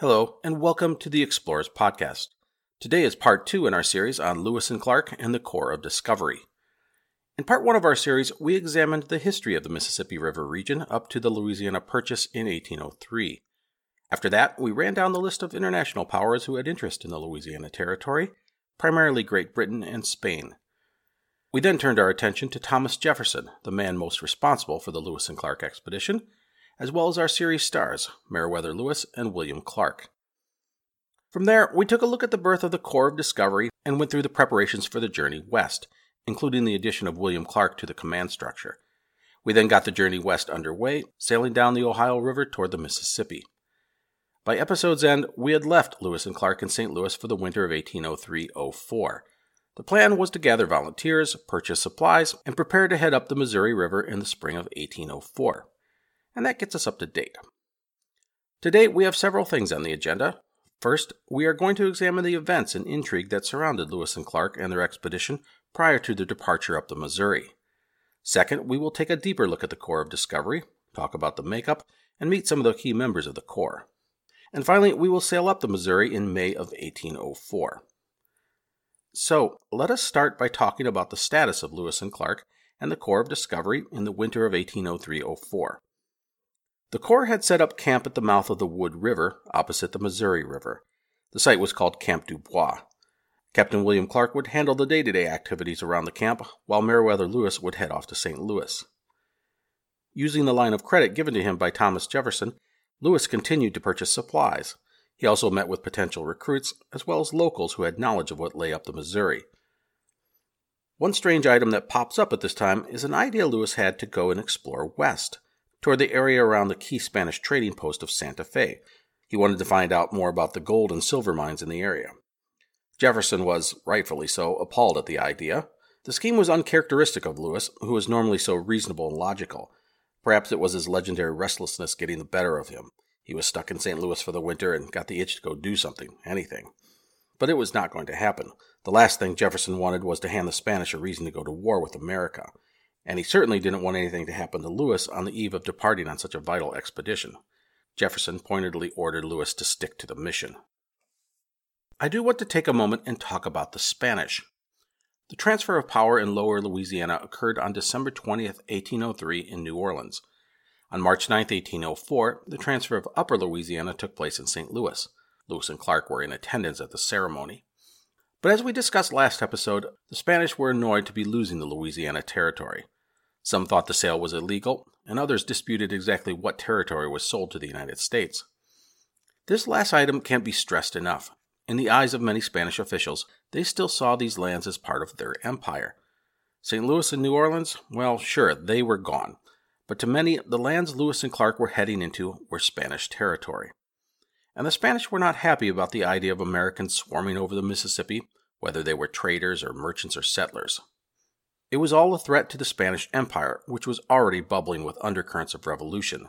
Hello, and welcome to the Explorers Podcast. Today is part two in our series on Lewis and Clark and the Corps of Discovery. In part one of our series, we examined the history of the Mississippi River region up to the Louisiana Purchase in 1803. After that, we ran down the list of international powers who had interest in the Louisiana Territory, primarily Great Britain and Spain. We then turned our attention to Thomas Jefferson, the man most responsible for the Lewis and Clark expedition, as well as our series stars, Meriwether Lewis and William Clark. From there, we took a look at the birth of the Corps of Discovery and went through the preparations for the journey west, including the addition of William Clark to the command structure. We then got the journey west underway, sailing down the Ohio River toward the Mississippi. By episode's end, we had left Lewis and Clark in St. Louis for the winter of 1803 04. The plan was to gather volunteers, purchase supplies, and prepare to head up the Missouri River in the spring of 1804 and that gets us up to date. Today, we have several things on the agenda. First, we are going to examine the events and intrigue that surrounded Lewis and Clark and their expedition prior to their departure up the Missouri. Second, we will take a deeper look at the Corps of Discovery, talk about the makeup, and meet some of the key members of the Corps. And finally, we will sail up the Missouri in May of 1804. So, let us start by talking about the status of Lewis and Clark and the Corps of Discovery in the winter of 1803 04. The Corps had set up camp at the mouth of the Wood River, opposite the Missouri River. The site was called Camp du Bois. Captain William Clark would handle the day to day activities around the camp, while Meriwether Lewis would head off to St. Louis. Using the line of credit given to him by Thomas Jefferson, Lewis continued to purchase supplies. He also met with potential recruits, as well as locals who had knowledge of what lay up the Missouri. One strange item that pops up at this time is an idea Lewis had to go and explore west toward the area around the key Spanish trading post of Santa Fe. He wanted to find out more about the gold and silver mines in the area. Jefferson was, rightfully so, appalled at the idea. The scheme was uncharacteristic of Lewis, who was normally so reasonable and logical. Perhaps it was his legendary restlessness getting the better of him. He was stuck in St. Louis for the winter and got the itch to go do something, anything. But it was not going to happen. The last thing Jefferson wanted was to hand the Spanish a reason to go to war with America and he certainly didn't want anything to happen to Lewis on the eve of departing on such a vital expedition. Jefferson pointedly ordered Lewis to stick to the mission. I do want to take a moment and talk about the Spanish. The transfer of power in lower Louisiana occurred on December 20, 1803, in New Orleans. On March 9, 1804, the transfer of upper Louisiana took place in St. Louis. Lewis and Clark were in attendance at the ceremony. But as we discussed last episode, the Spanish were annoyed to be losing the Louisiana Territory. Some thought the sale was illegal, and others disputed exactly what territory was sold to the United States. This last item can't be stressed enough. In the eyes of many Spanish officials, they still saw these lands as part of their empire. St. Louis and New Orleans, well, sure, they were gone. But to many, the lands Lewis and Clark were heading into were Spanish territory. And the Spanish were not happy about the idea of Americans swarming over the Mississippi, whether they were traders or merchants or settlers. It was all a threat to the Spanish Empire, which was already bubbling with undercurrents of revolution.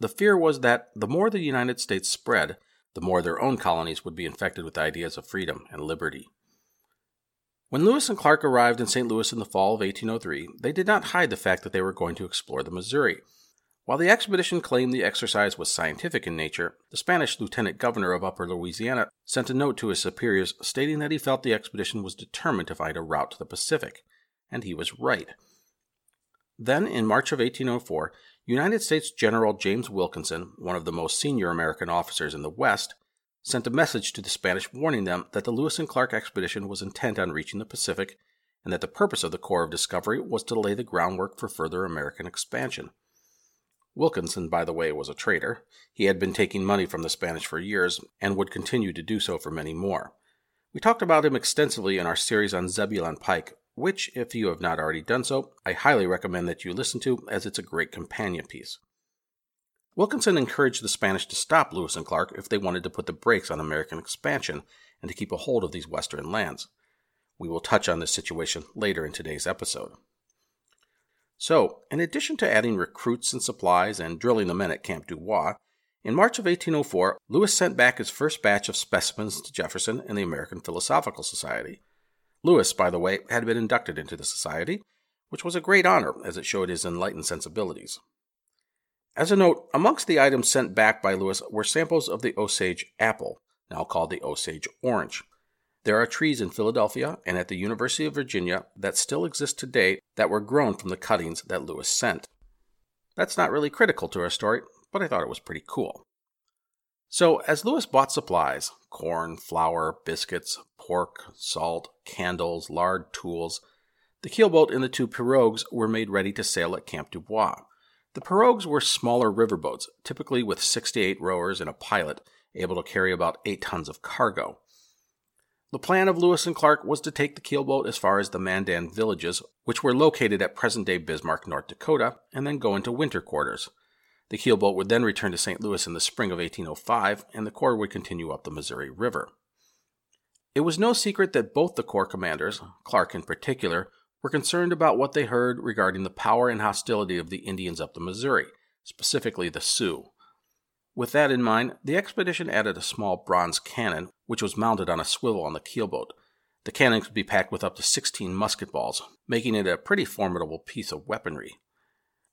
The fear was that the more the United States spread, the more their own colonies would be infected with ideas of freedom and liberty. When Lewis and Clark arrived in St. Louis in the fall of 1803, they did not hide the fact that they were going to explore the Missouri. While the expedition claimed the exercise was scientific in nature, the Spanish lieutenant governor of Upper Louisiana sent a note to his superiors stating that he felt the expedition was determined to find a route to the Pacific, and he was right. Then, in March of 1804, United States General James Wilkinson, one of the most senior American officers in the West, sent a message to the Spanish warning them that the Lewis and Clark expedition was intent on reaching the Pacific and that the purpose of the Corps of Discovery was to lay the groundwork for further American expansion. Wilkinson, by the way, was a traitor. He had been taking money from the Spanish for years and would continue to do so for many more. We talked about him extensively in our series on Zebulon Pike, which, if you have not already done so, I highly recommend that you listen to as it's a great companion piece. Wilkinson encouraged the Spanish to stop Lewis and Clark if they wanted to put the brakes on American expansion and to keep a hold of these western lands. We will touch on this situation later in today's episode. So, in addition to adding recruits and supplies and drilling the men at Camp Dubois, in March of 1804, Lewis sent back his first batch of specimens to Jefferson and the American Philosophical Society. Lewis, by the way, had been inducted into the society, which was a great honor as it showed his enlightened sensibilities. As a note, amongst the items sent back by Lewis were samples of the Osage apple, now called the Osage orange. There are trees in Philadelphia and at the University of Virginia that still exist today that were grown from the cuttings that Lewis sent. That's not really critical to our story, but I thought it was pretty cool. So, as Lewis bought supplies corn, flour, biscuits, pork, salt, candles, lard, tools the keelboat and the two pirogues were made ready to sail at Camp Dubois. The pirogues were smaller riverboats, typically with six to eight rowers and a pilot, able to carry about eight tons of cargo. The plan of Lewis and Clark was to take the keelboat as far as the Mandan villages, which were located at present day Bismarck, North Dakota, and then go into winter quarters. The keelboat would then return to St. Louis in the spring of 1805, and the Corps would continue up the Missouri River. It was no secret that both the Corps commanders, Clark in particular, were concerned about what they heard regarding the power and hostility of the Indians up the Missouri, specifically the Sioux. With that in mind, the expedition added a small bronze cannon, which was mounted on a swivel on the keelboat. The cannon could be packed with up to 16 musket balls, making it a pretty formidable piece of weaponry.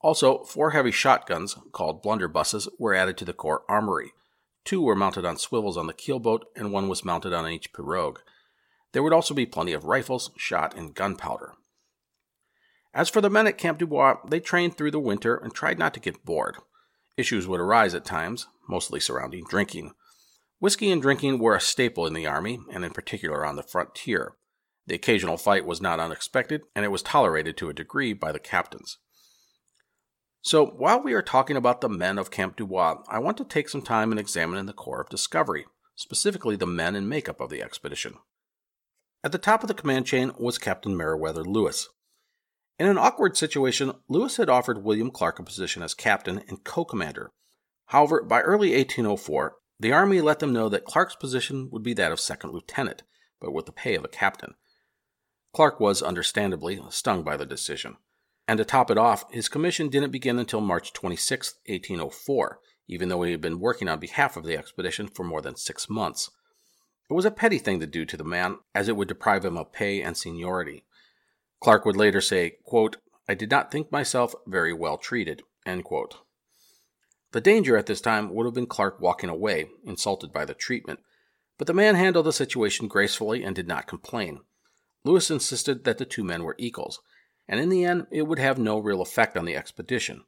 Also, four heavy shotguns, called blunderbusses, were added to the Corps armory. Two were mounted on swivels on the keelboat, and one was mounted on each pirogue. There would also be plenty of rifles, shot, and gunpowder. As for the men at Camp Dubois, they trained through the winter and tried not to get bored. Issues would arise at times, mostly surrounding drinking. Whiskey and drinking were a staple in the Army, and in particular on the frontier. The occasional fight was not unexpected, and it was tolerated to a degree by the captains. So, while we are talking about the men of Camp Dubois, I want to take some time and examine the Corps of Discovery, specifically the men and makeup of the expedition. At the top of the command chain was Captain Meriwether Lewis. In an awkward situation, Lewis had offered William Clark a position as captain and co commander. However, by early 1804, the Army let them know that Clark's position would be that of second lieutenant, but with the pay of a captain. Clark was, understandably, stung by the decision. And to top it off, his commission didn't begin until March 26, 1804, even though he had been working on behalf of the expedition for more than six months. It was a petty thing to do to the man, as it would deprive him of pay and seniority. Clark would later say, quote, I did not think myself very well treated. The danger at this time would have been Clark walking away, insulted by the treatment, but the man handled the situation gracefully and did not complain. Lewis insisted that the two men were equals, and in the end it would have no real effect on the expedition.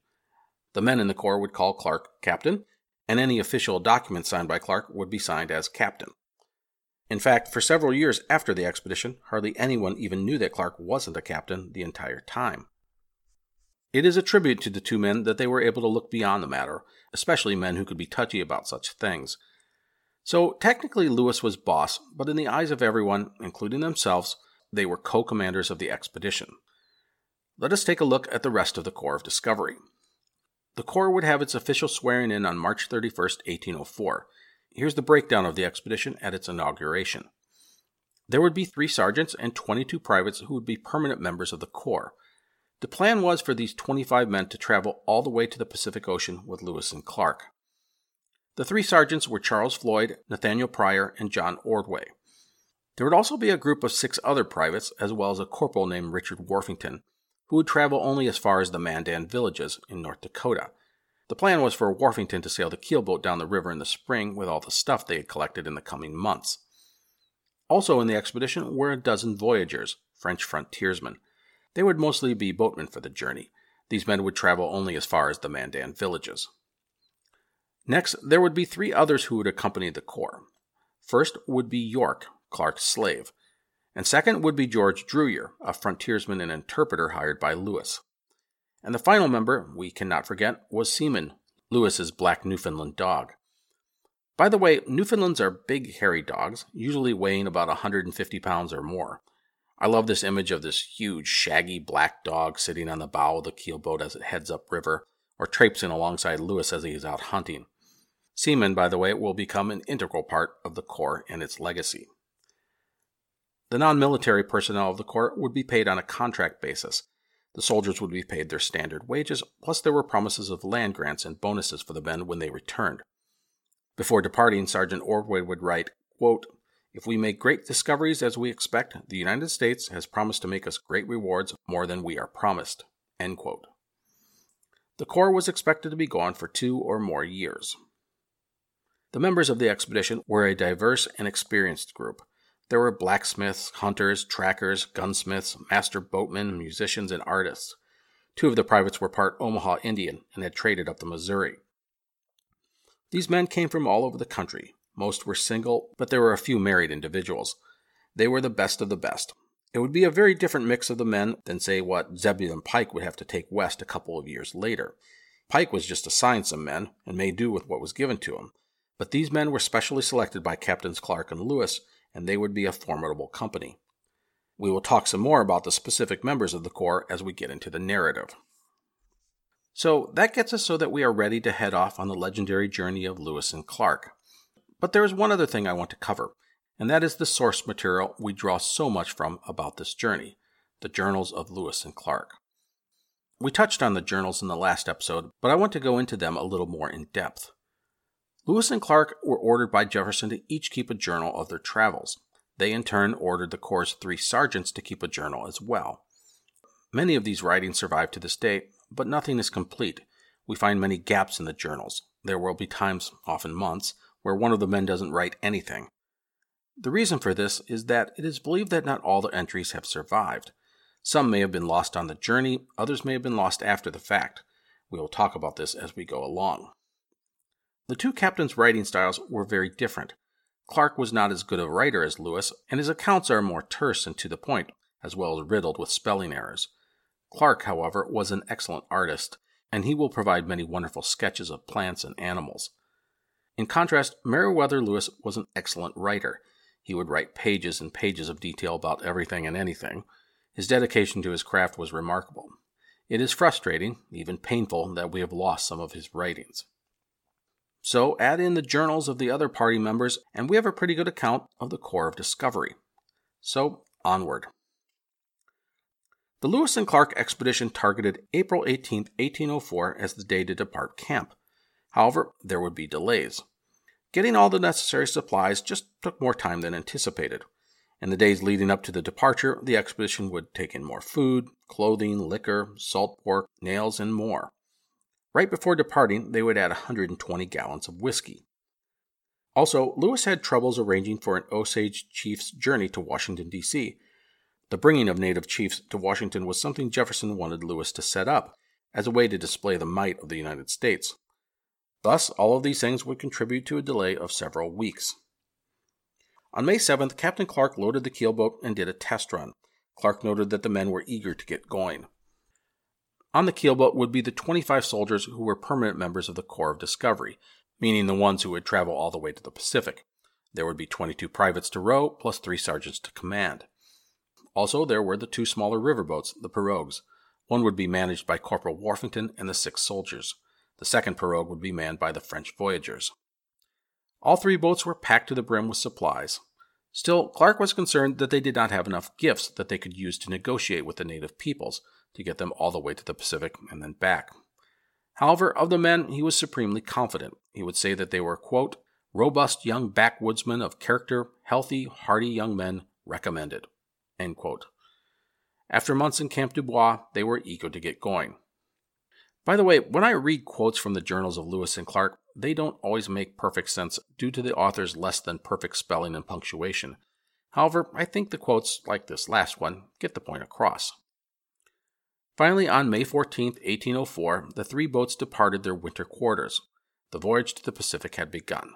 The men in the Corps would call Clark captain, and any official document signed by Clark would be signed as captain. In fact, for several years after the expedition, hardly anyone even knew that Clark wasn't a captain the entire time. It is a tribute to the two men that they were able to look beyond the matter, especially men who could be touchy about such things. So, technically, Lewis was boss, but in the eyes of everyone, including themselves, they were co commanders of the expedition. Let us take a look at the rest of the Corps of Discovery. The Corps would have its official swearing in on March 31, 1804, Here's the breakdown of the expedition at its inauguration. There would be three sergeants and 22 privates who would be permanent members of the Corps. The plan was for these 25 men to travel all the way to the Pacific Ocean with Lewis and Clark. The three sergeants were Charles Floyd, Nathaniel Pryor, and John Ordway. There would also be a group of six other privates, as well as a corporal named Richard Worthington, who would travel only as far as the Mandan villages in North Dakota. The plan was for Worthington to sail the keelboat down the river in the spring with all the stuff they had collected in the coming months. Also in the expedition were a dozen voyagers, French frontiersmen. They would mostly be boatmen for the journey. These men would travel only as far as the Mandan villages. Next, there would be three others who would accompany the corps. First would be York, Clark's slave, and second would be George Drouillard, a frontiersman and interpreter hired by Lewis. And the final member, we cannot forget, was Seaman, Lewis's black Newfoundland dog. By the way, Newfoundlands are big, hairy dogs, usually weighing about 150 pounds or more. I love this image of this huge, shaggy black dog sitting on the bow of the keelboat as it heads upriver, or traipsing alongside Lewis as he is out hunting. Seaman, by the way, will become an integral part of the Corps and its legacy. The non military personnel of the Corps would be paid on a contract basis. The soldiers would be paid their standard wages, plus there were promises of land grants and bonuses for the men when they returned. Before departing, Sergeant Ordway would write, quote, If we make great discoveries as we expect, the United States has promised to make us great rewards more than we are promised. End quote. The Corps was expected to be gone for two or more years. The members of the expedition were a diverse and experienced group. There were blacksmiths, hunters, trackers, gunsmiths, master boatmen, musicians, and artists. Two of the privates were part Omaha Indian and had traded up the Missouri. These men came from all over the country. Most were single, but there were a few married individuals. They were the best of the best. It would be a very different mix of the men than, say, what Zebulon Pike would have to take west a couple of years later. Pike was just assigned some men and made do with what was given to him, but these men were specially selected by Captains Clark and Lewis, and they would be a formidable company. We will talk some more about the specific members of the Corps as we get into the narrative. So that gets us so that we are ready to head off on the legendary journey of Lewis and Clark. But there is one other thing I want to cover, and that is the source material we draw so much from about this journey the journals of Lewis and Clark. We touched on the journals in the last episode, but I want to go into them a little more in depth. Lewis and Clark were ordered by Jefferson to each keep a journal of their travels. They in turn ordered the Corps' three sergeants to keep a journal as well. Many of these writings survive to this day, but nothing is complete. We find many gaps in the journals. There will be times, often months, where one of the men doesn't write anything. The reason for this is that it is believed that not all the entries have survived. Some may have been lost on the journey, others may have been lost after the fact. We will talk about this as we go along. The two captains' writing styles were very different. Clark was not as good a writer as Lewis, and his accounts are more terse and to the point, as well as riddled with spelling errors. Clark, however, was an excellent artist, and he will provide many wonderful sketches of plants and animals. In contrast, Meriwether Lewis was an excellent writer. He would write pages and pages of detail about everything and anything. His dedication to his craft was remarkable. It is frustrating, even painful, that we have lost some of his writings. So add in the journals of the other party members, and we have a pretty good account of the Corps of Discovery. So, onward. The Lewis and Clark expedition targeted April 18, 1804 as the day to depart camp. However, there would be delays. Getting all the necessary supplies just took more time than anticipated. In the days leading up to the departure, the expedition would take in more food, clothing, liquor, salt pork, nails, and more. Right before departing, they would add 120 gallons of whiskey. Also, Lewis had troubles arranging for an Osage chief's journey to Washington, D.C., the bringing of native chiefs to Washington was something Jefferson wanted Lewis to set up as a way to display the might of the United States. Thus, all of these things would contribute to a delay of several weeks. On May 7th, Captain Clark loaded the keelboat and did a test run. Clark noted that the men were eager to get going. On the keelboat would be the 25 soldiers who were permanent members of the Corps of Discovery, meaning the ones who would travel all the way to the Pacific. There would be 22 privates to row, plus three sergeants to command. Also, there were the two smaller riverboats, the pirogues. One would be managed by Corporal Worthington and the six soldiers. The second pirogue would be manned by the French voyagers. All three boats were packed to the brim with supplies. Still, Clark was concerned that they did not have enough gifts that they could use to negotiate with the native peoples to get them all the way to the Pacific and then back. However, of the men, he was supremely confident. He would say that they were, quote, robust young backwoodsmen of character, healthy, hardy young men, recommended. After months in Camp Dubois, they were eager to get going. By the way, when I read quotes from the journals of Lewis and Clark, they don't always make perfect sense due to the author's less than perfect spelling and punctuation. However, I think the quotes, like this last one, get the point across. Finally, on May 14, 1804, the three boats departed their winter quarters. The voyage to the Pacific had begun.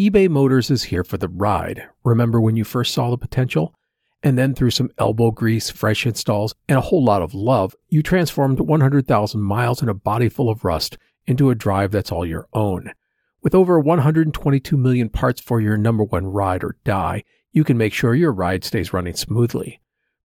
eBay Motors is here for the ride. Remember when you first saw the potential? And then through some elbow grease, fresh installs, and a whole lot of love, you transformed 100,000 miles and a body full of rust into a drive that's all your own. With over 122 million parts for your number one ride or die, you can make sure your ride stays running smoothly.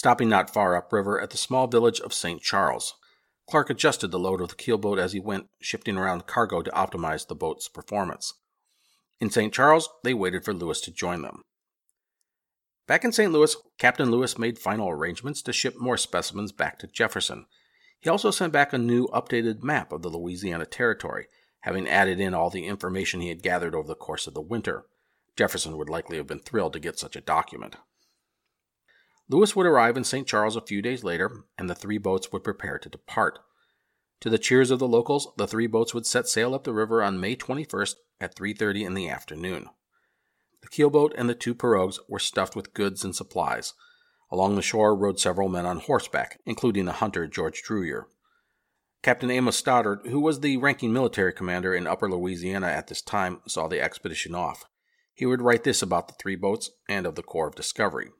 stopping not far upriver at the small village of St. Charles. Clark adjusted the load of the keelboat as he went, shifting around cargo to optimize the boat's performance. In St. Charles, they waited for Lewis to join them. Back in St. Louis, Captain Lewis made final arrangements to ship more specimens back to Jefferson. He also sent back a new, updated map of the Louisiana Territory having added in all the information he had gathered over the course of the winter. Jefferson would likely have been thrilled to get such a document. Lewis would arrive in St. Charles a few days later, and the three boats would prepare to depart. To the cheers of the locals, the three boats would set sail up the river on May 21st at 3:30 in the afternoon. The keelboat and the two pirogues were stuffed with goods and supplies. Along the shore rode several men on horseback, including the hunter George Drouillard. Captain Amos Stoddard, who was the ranking military commander in Upper Louisiana at this time, saw the expedition off. He would write this about the three boats and of the Corps of Discovery.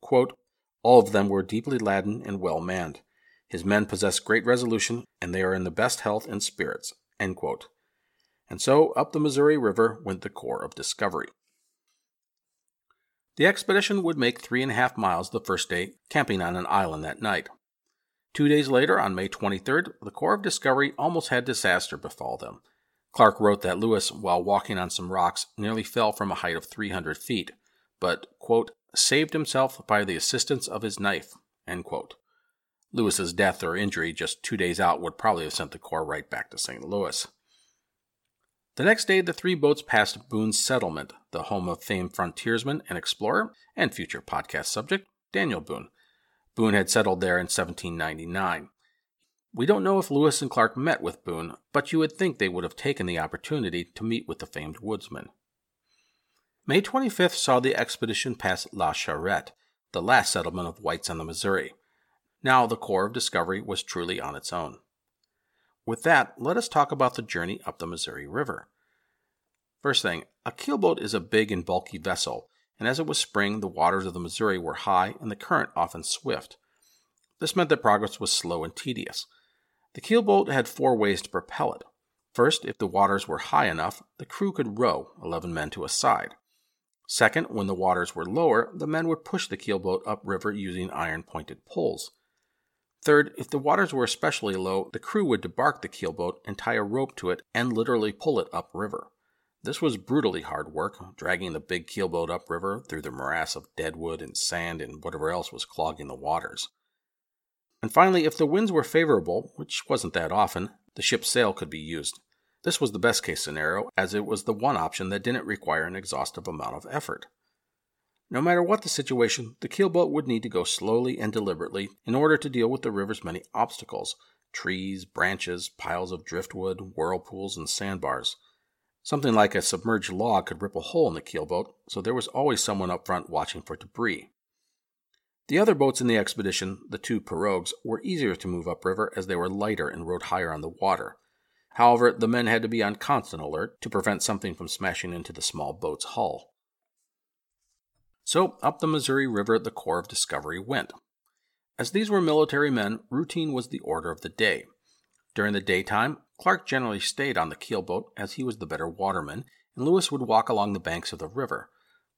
Quote, All of them were deeply laden and well manned. His men possess great resolution, and they are in the best health and spirits. And so up the Missouri River went the Corps of Discovery. The expedition would make three and a half miles the first day, camping on an island that night. Two days later, on May 23rd, the Corps of Discovery almost had disaster befall them. Clark wrote that Lewis, while walking on some rocks, nearly fell from a height of 300 feet, but, quote, saved himself by the assistance of his knife, Lewis's death or injury just two days out would probably have sent the Corps right back to St. Louis. The next day, the three boats passed Boone's settlement, the home of famed frontiersman and explorer and future podcast subject, Daniel Boone. Boone had settled there in 1799. We don't know if Lewis and Clark met with Boone, but you would think they would have taken the opportunity to meet with the famed woodsman. May 25th saw the expedition pass La Charrette, the last settlement of whites on the Missouri. Now the Corps of Discovery was truly on its own. With that, let us talk about the journey up the Missouri River. First thing, a keelboat is a big and bulky vessel and as it was spring, the waters of the Missouri were high and the current often swift. This meant that progress was slow and tedious. The keelboat had four ways to propel it. First, if the waters were high enough, the crew could row, 11 men to a side. Second, when the waters were lower, the men would push the keelboat upriver using iron pointed poles. Third, if the waters were especially low, the crew would debark the keelboat and tie a rope to it and literally pull it upriver. This was brutally hard work, dragging the big keelboat upriver through the morass of deadwood and sand and whatever else was clogging the waters. And finally, if the winds were favorable, which wasn't that often, the ship's sail could be used. This was the best case scenario, as it was the one option that didn't require an exhaustive amount of effort. No matter what the situation, the keelboat would need to go slowly and deliberately in order to deal with the river's many obstacles trees, branches, piles of driftwood, whirlpools, and sandbars. Something like a submerged log could rip a hole in the keelboat, so there was always someone up front watching for debris. The other boats in the expedition, the two pirogues, were easier to move upriver as they were lighter and rode higher on the water. However, the men had to be on constant alert to prevent something from smashing into the small boat's hull. So, up the Missouri River the Corps of Discovery went. As these were military men, routine was the order of the day. During the daytime, Clark generally stayed on the keelboat as he was the better waterman, and Lewis would walk along the banks of the river.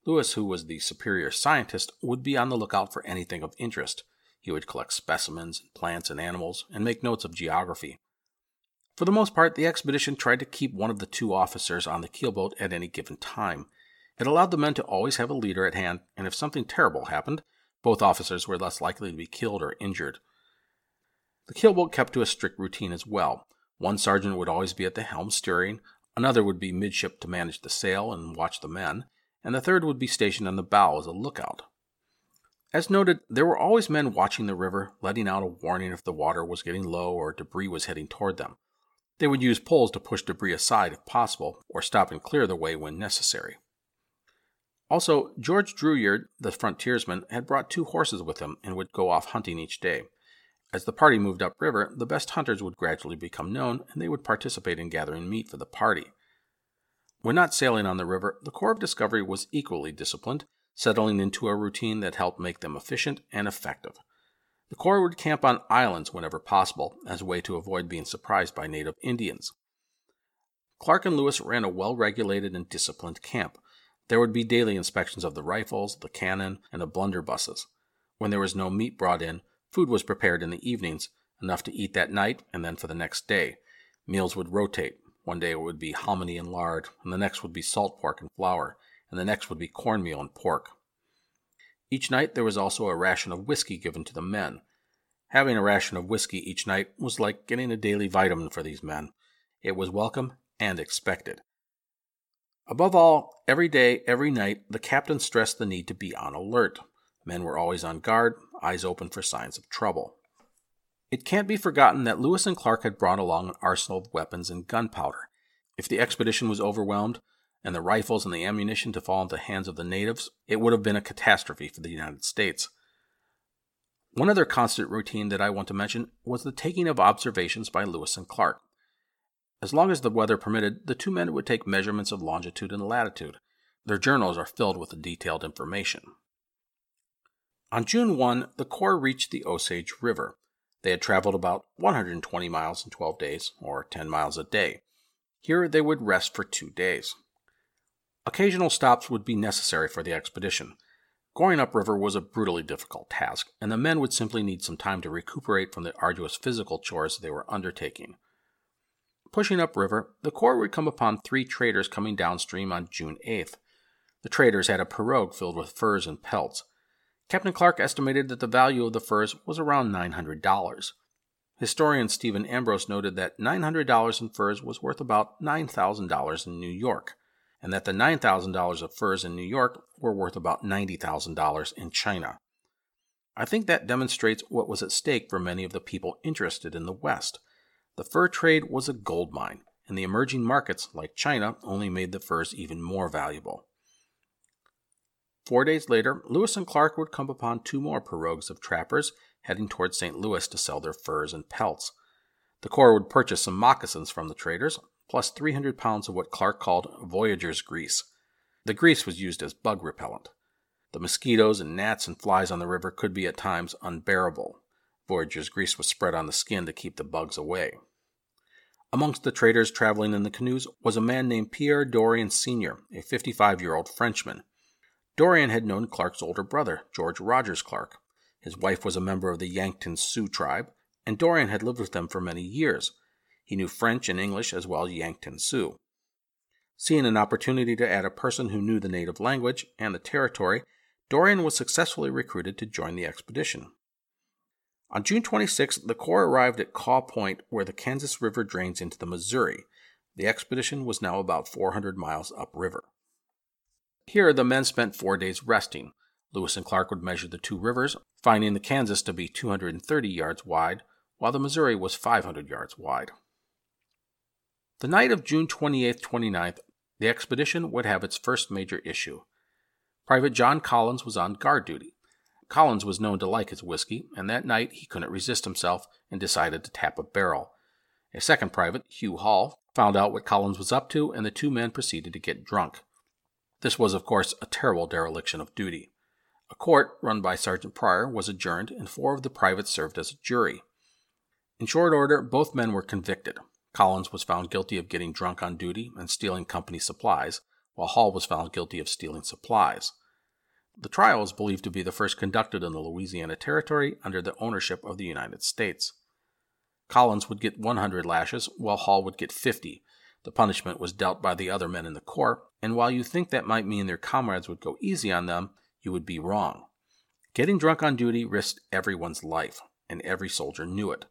Lewis, who was the superior scientist, would be on the lookout for anything of interest. He would collect specimens, and plants, and animals, and make notes of geography. For the most part, the expedition tried to keep one of the two officers on the keelboat at any given time. It allowed the men to always have a leader at hand, and if something terrible happened, both officers were less likely to be killed or injured. The keelboat kept to a strict routine as well. One sergeant would always be at the helm steering, another would be midship to manage the sail and watch the men, and the third would be stationed on the bow as a lookout. As noted, there were always men watching the river, letting out a warning if the water was getting low or debris was heading toward them. They would use poles to push debris aside if possible, or stop and clear the way when necessary. Also, George Drouillard, the frontiersman, had brought two horses with him and would go off hunting each day. As the party moved upriver, the best hunters would gradually become known and they would participate in gathering meat for the party. When not sailing on the river, the Corps of Discovery was equally disciplined, settling into a routine that helped make them efficient and effective. The Corps would camp on islands whenever possible, as a way to avoid being surprised by native Indians. Clark and Lewis ran a well regulated and disciplined camp. There would be daily inspections of the rifles, the cannon, and the blunderbusses. When there was no meat brought in, food was prepared in the evenings, enough to eat that night and then for the next day. Meals would rotate. One day it would be hominy and lard, and the next would be salt pork and flour, and the next would be cornmeal and pork. Each night there was also a ration of whiskey given to the men. Having a ration of whiskey each night was like getting a daily vitamin for these men. It was welcome and expected. Above all, every day, every night, the captain stressed the need to be on alert. Men were always on guard, eyes open for signs of trouble. It can't be forgotten that Lewis and Clark had brought along an arsenal of weapons and gunpowder. If the expedition was overwhelmed, and the rifles and the ammunition to fall into the hands of the natives, it would have been a catastrophe for the United States. One other constant routine that I want to mention was the taking of observations by Lewis and Clark. As long as the weather permitted, the two men would take measurements of longitude and latitude. Their journals are filled with the detailed information. On June 1, the Corps reached the Osage River. They had traveled about 120 miles in 12 days, or 10 miles a day. Here they would rest for two days. Occasional stops would be necessary for the expedition. Going upriver was a brutally difficult task, and the men would simply need some time to recuperate from the arduous physical chores they were undertaking. Pushing upriver, the Corps would come upon three traders coming downstream on June 8th. The traders had a pirogue filled with furs and pelts. Captain Clark estimated that the value of the furs was around $900. Historian Stephen Ambrose noted that $900 in furs was worth about $9,000 in New York and that the $9,000 of furs in New York were worth about $90,000 in China. I think that demonstrates what was at stake for many of the people interested in the West. The fur trade was a gold mine, and the emerging markets, like China, only made the furs even more valuable. Four days later, Lewis and Clark would come upon two more pirogues of trappers heading toward St. Louis to sell their furs and pelts. The Corps would purchase some moccasins from the traders, plus 300 pounds of what Clark called voyager's grease. The grease was used as bug repellent. The mosquitoes and gnats and flies on the river could be at times unbearable. Voyager's grease was spread on the skin to keep the bugs away. Amongst the traders traveling in the canoes was a man named Pierre Dorion Sr., a 55 year old Frenchman. Dorion had known Clark's older brother, George Rogers Clark. His wife was a member of the Yankton Sioux tribe, and Dorion had lived with them for many years. He knew French and English as well as Yankton Sioux. Seeing an opportunity to add a person who knew the native language and the territory, Dorion was successfully recruited to join the expedition. On June 26, the Corps arrived at Kaw Point, where the Kansas River drains into the Missouri. The expedition was now about 400 miles upriver. Here, the men spent four days resting. Lewis and Clark would measure the two rivers, finding the Kansas to be 230 yards wide, while the Missouri was 500 yards wide. The night of June 28th 29th, the expedition would have its first major issue. Private John Collins was on guard duty. Collins was known to like his whiskey, and that night he couldn't resist himself and decided to tap a barrel. A second private, Hugh Hall, found out what Collins was up to, and the two men proceeded to get drunk. This was, of course, a terrible dereliction of duty. A court, run by Sergeant Pryor, was adjourned, and four of the privates served as a jury. In short order, both men were convicted. Collins was found guilty of getting drunk on duty and stealing company supplies, while Hall was found guilty of stealing supplies. The trial is believed to be the first conducted in the Louisiana Territory under the ownership of the United States. Collins would get 100 lashes, while Hall would get 50. The punishment was dealt by the other men in the Corps, and while you think that might mean their comrades would go easy on them, you would be wrong. Getting drunk on duty risked everyone's life, and every soldier knew it.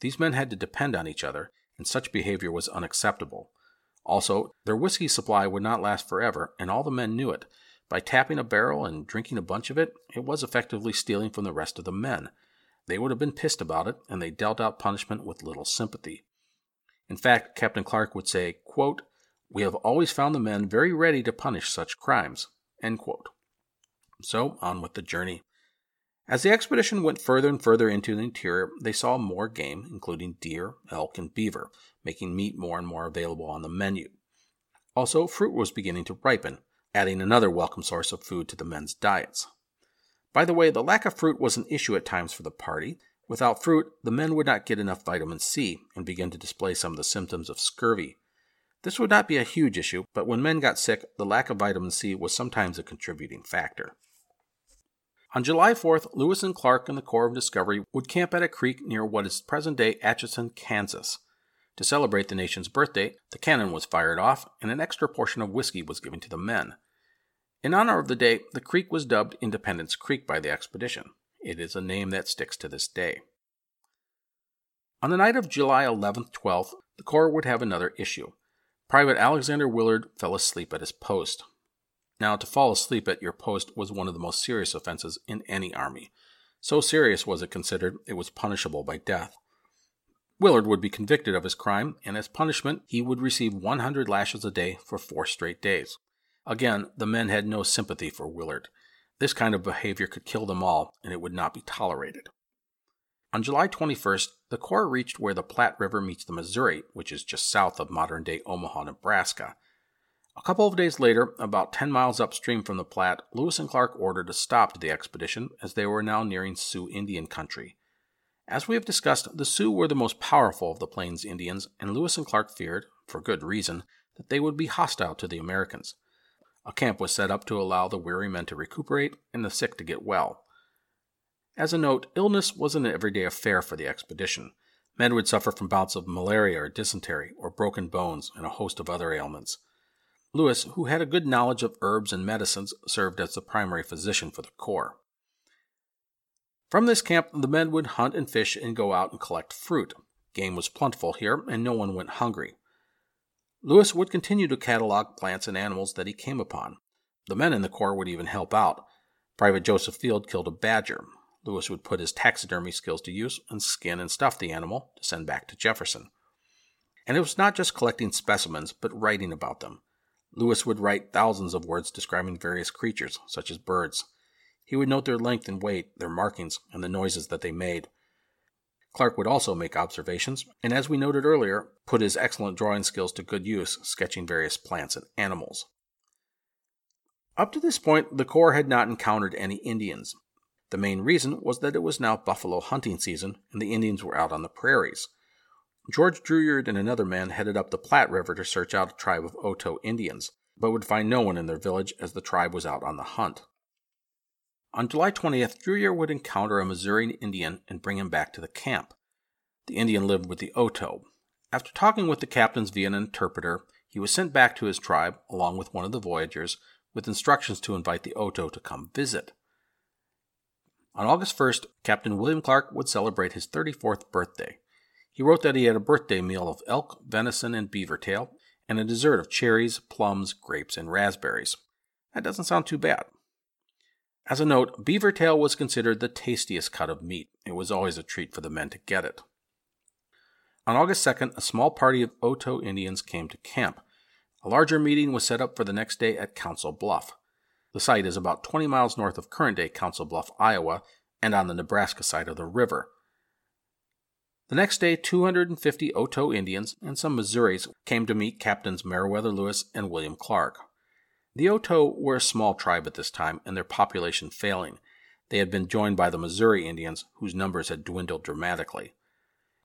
These men had to depend on each other, and such behavior was unacceptable. Also, their whiskey supply would not last forever, and all the men knew it. By tapping a barrel and drinking a bunch of it, it was effectively stealing from the rest of the men. They would have been pissed about it, and they dealt out punishment with little sympathy. In fact, Captain Clark would say, quote, We have always found the men very ready to punish such crimes. So, on with the journey. As the expedition went further and further into the interior, they saw more game, including deer, elk, and beaver, making meat more and more available on the menu. Also, fruit was beginning to ripen, adding another welcome source of food to the men's diets. By the way, the lack of fruit was an issue at times for the party. Without fruit, the men would not get enough vitamin C and begin to display some of the symptoms of scurvy. This would not be a huge issue, but when men got sick, the lack of vitamin C was sometimes a contributing factor. On July 4th, Lewis and Clark and the Corps of Discovery would camp at a creek near what is present day Atchison, Kansas. To celebrate the nation's birthday, the cannon was fired off and an extra portion of whiskey was given to the men. In honor of the day, the creek was dubbed Independence Creek by the expedition. It is a name that sticks to this day. On the night of July 11th 12th, the Corps would have another issue. Private Alexander Willard fell asleep at his post. Now, to fall asleep at your post was one of the most serious offenses in any army. So serious was it considered it was punishable by death. Willard would be convicted of his crime, and as punishment, he would receive 100 lashes a day for four straight days. Again, the men had no sympathy for Willard. This kind of behavior could kill them all, and it would not be tolerated. On July 21st, the Corps reached where the Platte River meets the Missouri, which is just south of modern day Omaha, Nebraska. A couple of days later, about 10 miles upstream from the Platte, Lewis and Clark ordered a stop to the expedition as they were now nearing Sioux Indian country. As we have discussed, the Sioux were the most powerful of the Plains Indians, and Lewis and Clark feared, for good reason, that they would be hostile to the Americans. A camp was set up to allow the weary men to recuperate and the sick to get well. As a note, illness was an everyday affair for the expedition. Men would suffer from bouts of malaria or dysentery, or broken bones, and a host of other ailments. Lewis, who had a good knowledge of herbs and medicines, served as the primary physician for the Corps. From this camp, the men would hunt and fish and go out and collect fruit. Game was plentiful here, and no one went hungry. Lewis would continue to catalog plants and animals that he came upon. The men in the Corps would even help out. Private Joseph Field killed a badger. Lewis would put his taxidermy skills to use and skin and stuff the animal to send back to Jefferson. And it was not just collecting specimens, but writing about them. Lewis would write thousands of words describing various creatures, such as birds. He would note their length and weight, their markings, and the noises that they made. Clark would also make observations, and as we noted earlier, put his excellent drawing skills to good use, sketching various plants and animals. Up to this point, the Corps had not encountered any Indians. The main reason was that it was now buffalo hunting season, and the Indians were out on the prairies. George Drouillard and another man headed up the Platte River to search out a tribe of Oto Indians, but would find no one in their village as the tribe was out on the hunt. On July 20th, Drouillard would encounter a Missouri Indian and bring him back to the camp. The Indian lived with the Oto. After talking with the captains via an interpreter, he was sent back to his tribe along with one of the voyagers with instructions to invite the Oto to come visit. On August 1st, Captain William Clark would celebrate his 34th birthday. He wrote that he had a birthday meal of elk, venison, and beaver tail, and a dessert of cherries, plums, grapes, and raspberries. That doesn't sound too bad. As a note, beaver tail was considered the tastiest cut of meat. It was always a treat for the men to get it. On August 2nd, a small party of Oto Indians came to camp. A larger meeting was set up for the next day at Council Bluff. The site is about 20 miles north of current day Council Bluff, Iowa, and on the Nebraska side of the river. The next day, 250 Oto Indians and some Missouris came to meet Captains Meriwether Lewis and William Clark. The Oto were a small tribe at this time, and their population failing. They had been joined by the Missouri Indians, whose numbers had dwindled dramatically.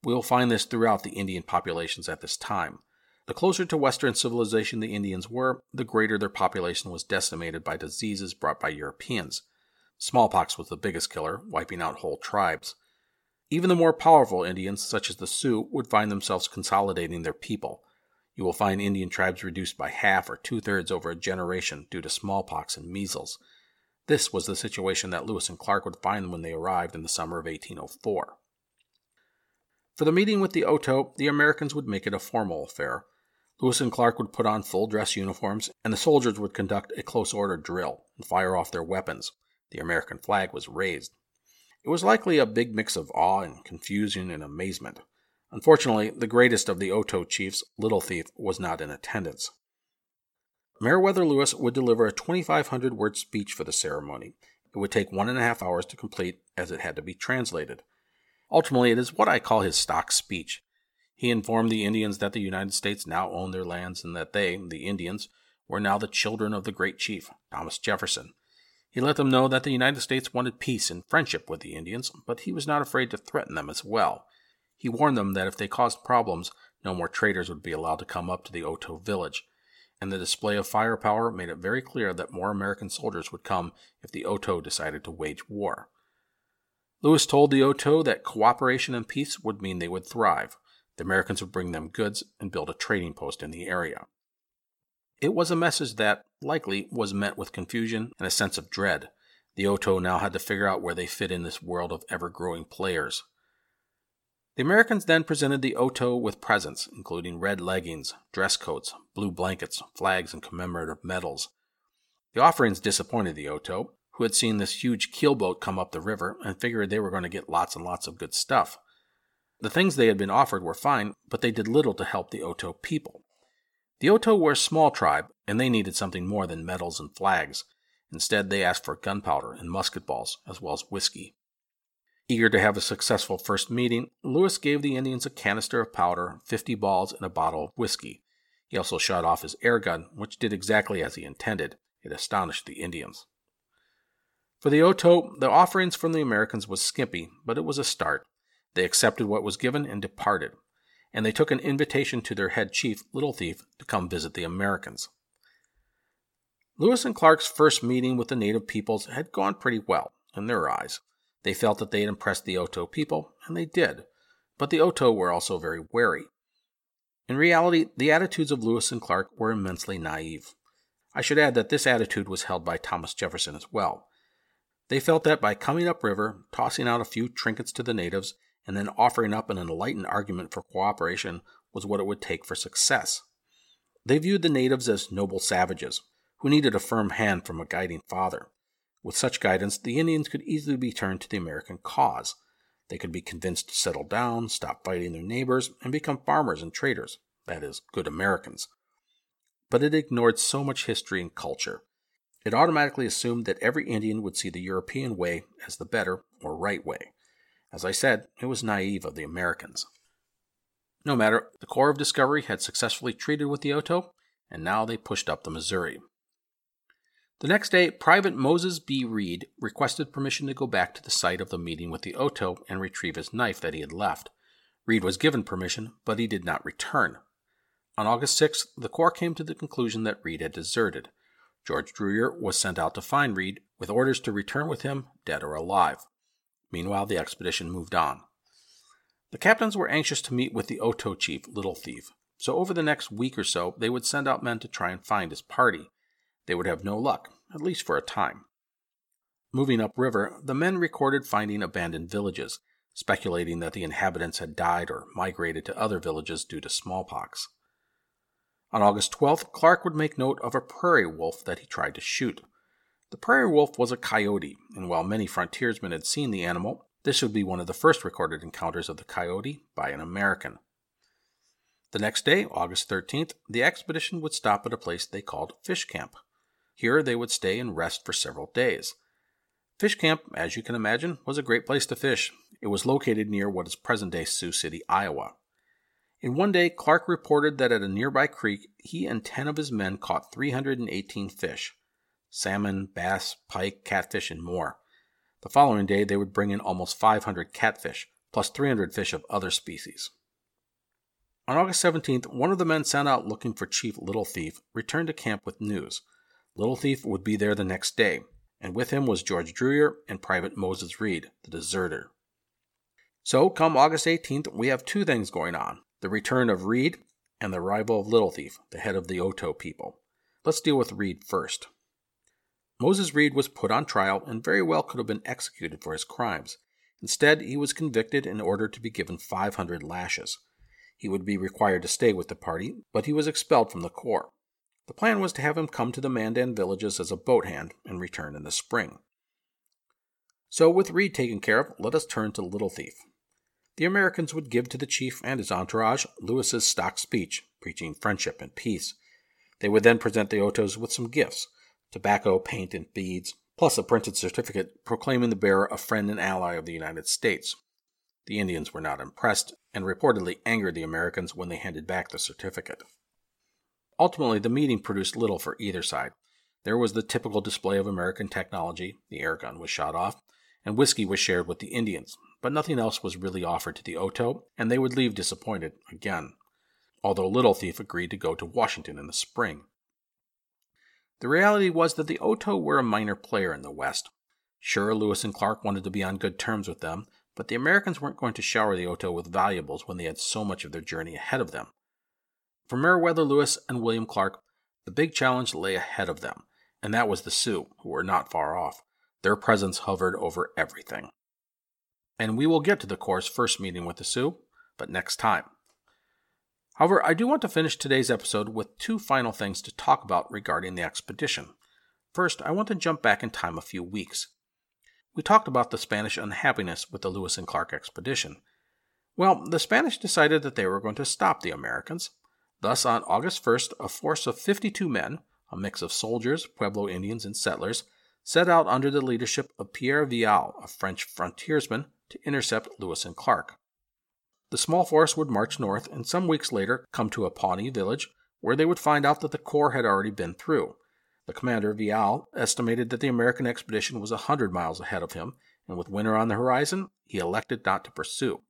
We will find this throughout the Indian populations at this time. The closer to Western civilization the Indians were, the greater their population was decimated by diseases brought by Europeans. Smallpox was the biggest killer, wiping out whole tribes. Even the more powerful Indians, such as the Sioux, would find themselves consolidating their people. You will find Indian tribes reduced by half or two thirds over a generation due to smallpox and measles. This was the situation that Lewis and Clark would find when they arrived in the summer of 1804. For the meeting with the Oto, the Americans would make it a formal affair. Lewis and Clark would put on full dress uniforms, and the soldiers would conduct a close order drill and fire off their weapons. The American flag was raised. It was likely a big mix of awe and confusion and amazement. Unfortunately, the greatest of the Oto chiefs, Little Thief, was not in attendance. Meriwether Lewis would deliver a 2,500 word speech for the ceremony. It would take one and a half hours to complete, as it had to be translated. Ultimately, it is what I call his stock speech. He informed the Indians that the United States now owned their lands and that they, the Indians, were now the children of the great chief, Thomas Jefferson. He let them know that the United States wanted peace and friendship with the Indians, but he was not afraid to threaten them as well. He warned them that if they caused problems, no more traders would be allowed to come up to the Oto village, and the display of firepower made it very clear that more American soldiers would come if the Oto decided to wage war. Lewis told the Oto that cooperation and peace would mean they would thrive. The Americans would bring them goods and build a trading post in the area. It was a message that, likely, was met with confusion and a sense of dread. The Oto now had to figure out where they fit in this world of ever growing players. The Americans then presented the Oto with presents, including red leggings, dress coats, blue blankets, flags, and commemorative medals. The offerings disappointed the Oto, who had seen this huge keelboat come up the river and figured they were going to get lots and lots of good stuff. The things they had been offered were fine, but they did little to help the Oto people. The Oto were a small tribe, and they needed something more than medals and flags. Instead, they asked for gunpowder and musket balls, as well as whiskey. Eager to have a successful first meeting, Lewis gave the Indians a canister of powder, 50 balls, and a bottle of whiskey. He also shot off his air gun, which did exactly as he intended. It astonished the Indians. For the Oto, the offerings from the Americans was skimpy, but it was a start. They accepted what was given and departed, and they took an invitation to their head chief, Little Thief, to come visit the Americans. Lewis and Clark's first meeting with the native peoples had gone pretty well, in their eyes. They felt that they had impressed the Oto people, and they did, but the Oto were also very wary. In reality, the attitudes of Lewis and Clark were immensely naive. I should add that this attitude was held by Thomas Jefferson as well. They felt that by coming upriver, tossing out a few trinkets to the natives, and then offering up an enlightened argument for cooperation was what it would take for success. They viewed the natives as noble savages, who needed a firm hand from a guiding father. With such guidance, the Indians could easily be turned to the American cause. They could be convinced to settle down, stop fighting their neighbors, and become farmers and traders, that is, good Americans. But it ignored so much history and culture. It automatically assumed that every Indian would see the European way as the better or right way. As I said, it was naive of the Americans. No matter, the Corps of Discovery had successfully treated with the Oto, and now they pushed up the Missouri. The next day, Private Moses B. Reed requested permission to go back to the site of the meeting with the Oto and retrieve his knife that he had left. Reed was given permission, but he did not return. On August 6th, the Corps came to the conclusion that Reed had deserted. George Drouillard was sent out to find Reed, with orders to return with him, dead or alive. Meanwhile, the expedition moved on. The captains were anxious to meet with the Oto chief, Little Thief, so over the next week or so they would send out men to try and find his party. They would have no luck, at least for a time. Moving upriver, the men recorded finding abandoned villages, speculating that the inhabitants had died or migrated to other villages due to smallpox. On August 12th, Clark would make note of a prairie wolf that he tried to shoot. The prairie wolf was a coyote, and while many frontiersmen had seen the animal, this would be one of the first recorded encounters of the coyote by an American. The next day, August 13th, the expedition would stop at a place they called Fish Camp. Here they would stay and rest for several days. Fish Camp, as you can imagine, was a great place to fish. It was located near what is present day Sioux City, Iowa. In one day, Clark reported that at a nearby creek, he and 10 of his men caught 318 fish salmon, bass, pike, catfish, and more. The following day, they would bring in almost 500 catfish, plus 300 fish of other species. On August 17th, one of the men sent out looking for Chief Little Thief returned to camp with news. Little Thief would be there the next day, and with him was George Drouillard and Private Moses Reed, the deserter. So, come August 18th, we have two things going on the return of Reed and the arrival of Little Thief, the head of the Oto people. Let's deal with Reed first. Moses Reed was put on trial and very well could have been executed for his crimes. Instead, he was convicted and ordered to be given 500 lashes. He would be required to stay with the party, but he was expelled from the Corps. The plan was to have him come to the Mandan villages as a boat hand and return in the spring. So, with Reed taken care of, let us turn to Little Thief. The Americans would give to the chief and his entourage Lewis's stock speech, preaching friendship and peace. They would then present the Otos with some gifts tobacco, paint, and beads, plus a printed certificate proclaiming the bearer a friend and ally of the United States. The Indians were not impressed and reportedly angered the Americans when they handed back the certificate. Ultimately, the meeting produced little for either side. There was the typical display of American technology, the air gun was shot off, and whiskey was shared with the Indians, but nothing else was really offered to the Oto, and they would leave disappointed again, although Little Thief agreed to go to Washington in the spring. The reality was that the Oto were a minor player in the West. Sure, Lewis and Clark wanted to be on good terms with them, but the Americans weren't going to shower the Oto with valuables when they had so much of their journey ahead of them. For Meriwether Lewis and William Clark, the big challenge lay ahead of them, and that was the Sioux, who were not far off. Their presence hovered over everything. And we will get to the Corps' first meeting with the Sioux, but next time. However, I do want to finish today's episode with two final things to talk about regarding the expedition. First, I want to jump back in time a few weeks. We talked about the Spanish unhappiness with the Lewis and Clark expedition. Well, the Spanish decided that they were going to stop the Americans. Thus, on August 1st, a force of 52 men, a mix of soldiers, Pueblo Indians, and settlers, set out under the leadership of Pierre Vial, a French frontiersman, to intercept Lewis and Clark. The small force would march north and some weeks later come to a Pawnee village where they would find out that the Corps had already been through. The commander, Vial, estimated that the American expedition was a hundred miles ahead of him, and with winter on the horizon, he elected not to pursue.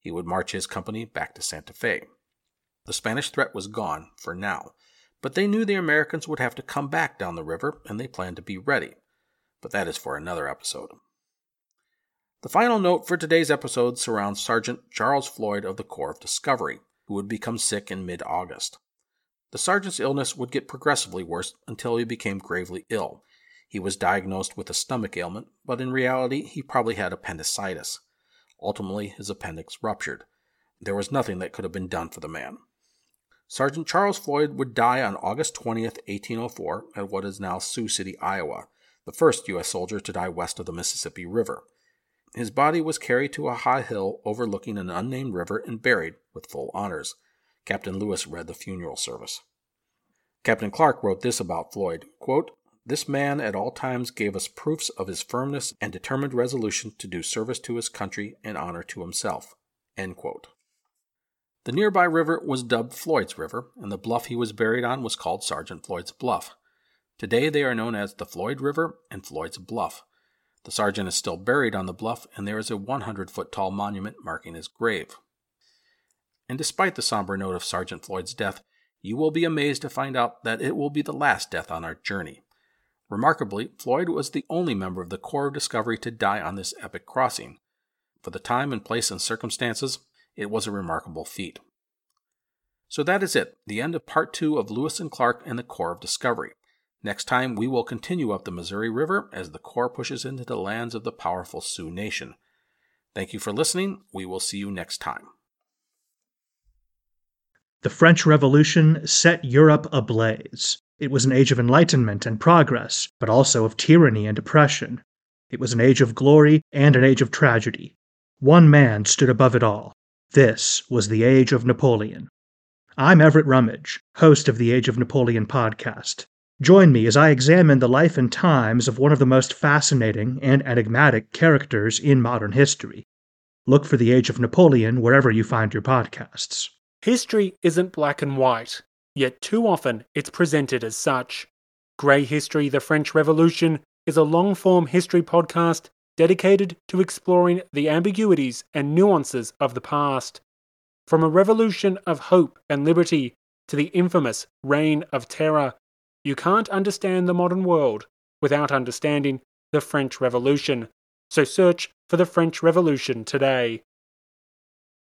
He would march his company back to Santa Fe. The Spanish threat was gone, for now, but they knew the Americans would have to come back down the river, and they planned to be ready. But that is for another episode. The final note for today's episode surrounds Sergeant Charles Floyd of the Corps of Discovery, who would become sick in mid August. The sergeant's illness would get progressively worse until he became gravely ill. He was diagnosed with a stomach ailment, but in reality, he probably had appendicitis. Ultimately, his appendix ruptured. There was nothing that could have been done for the man. Sergeant Charles Floyd would die on August 20th, 1804, at what is now Sioux City, Iowa, the first U.S. soldier to die west of the Mississippi River. His body was carried to a high hill overlooking an unnamed river and buried with full honors. Captain Lewis read the funeral service. Captain Clark wrote this about Floyd quote, This man at all times gave us proofs of his firmness and determined resolution to do service to his country and honor to himself. The nearby river was dubbed Floyd's River, and the bluff he was buried on was called Sergeant Floyd's Bluff. Today they are known as the Floyd River and Floyd's Bluff. The sergeant is still buried on the bluff, and there is a 100 foot tall monument marking his grave. And despite the somber note of Sergeant Floyd's death, you will be amazed to find out that it will be the last death on our journey. Remarkably, Floyd was the only member of the Corps of Discovery to die on this epic crossing. For the time and place and circumstances, it was a remarkable feat. So that is it, the end of part two of Lewis and Clark and the Corps of Discovery. Next time, we will continue up the Missouri River as the Corps pushes into the lands of the powerful Sioux Nation. Thank you for listening. We will see you next time. The French Revolution set Europe ablaze. It was an age of enlightenment and progress, but also of tyranny and oppression. It was an age of glory and an age of tragedy. One man stood above it all. This was the age of Napoleon. I'm Everett Rummage, host of the Age of Napoleon podcast. Join me as I examine the life and times of one of the most fascinating and enigmatic characters in modern history. Look for The Age of Napoleon wherever you find your podcasts. History isn't black and white, yet too often it's presented as such. Grey History The French Revolution is a long form history podcast dedicated to exploring the ambiguities and nuances of the past. From a revolution of hope and liberty to the infamous Reign of Terror, you can't understand the modern world without understanding the French Revolution. So search for the French Revolution today.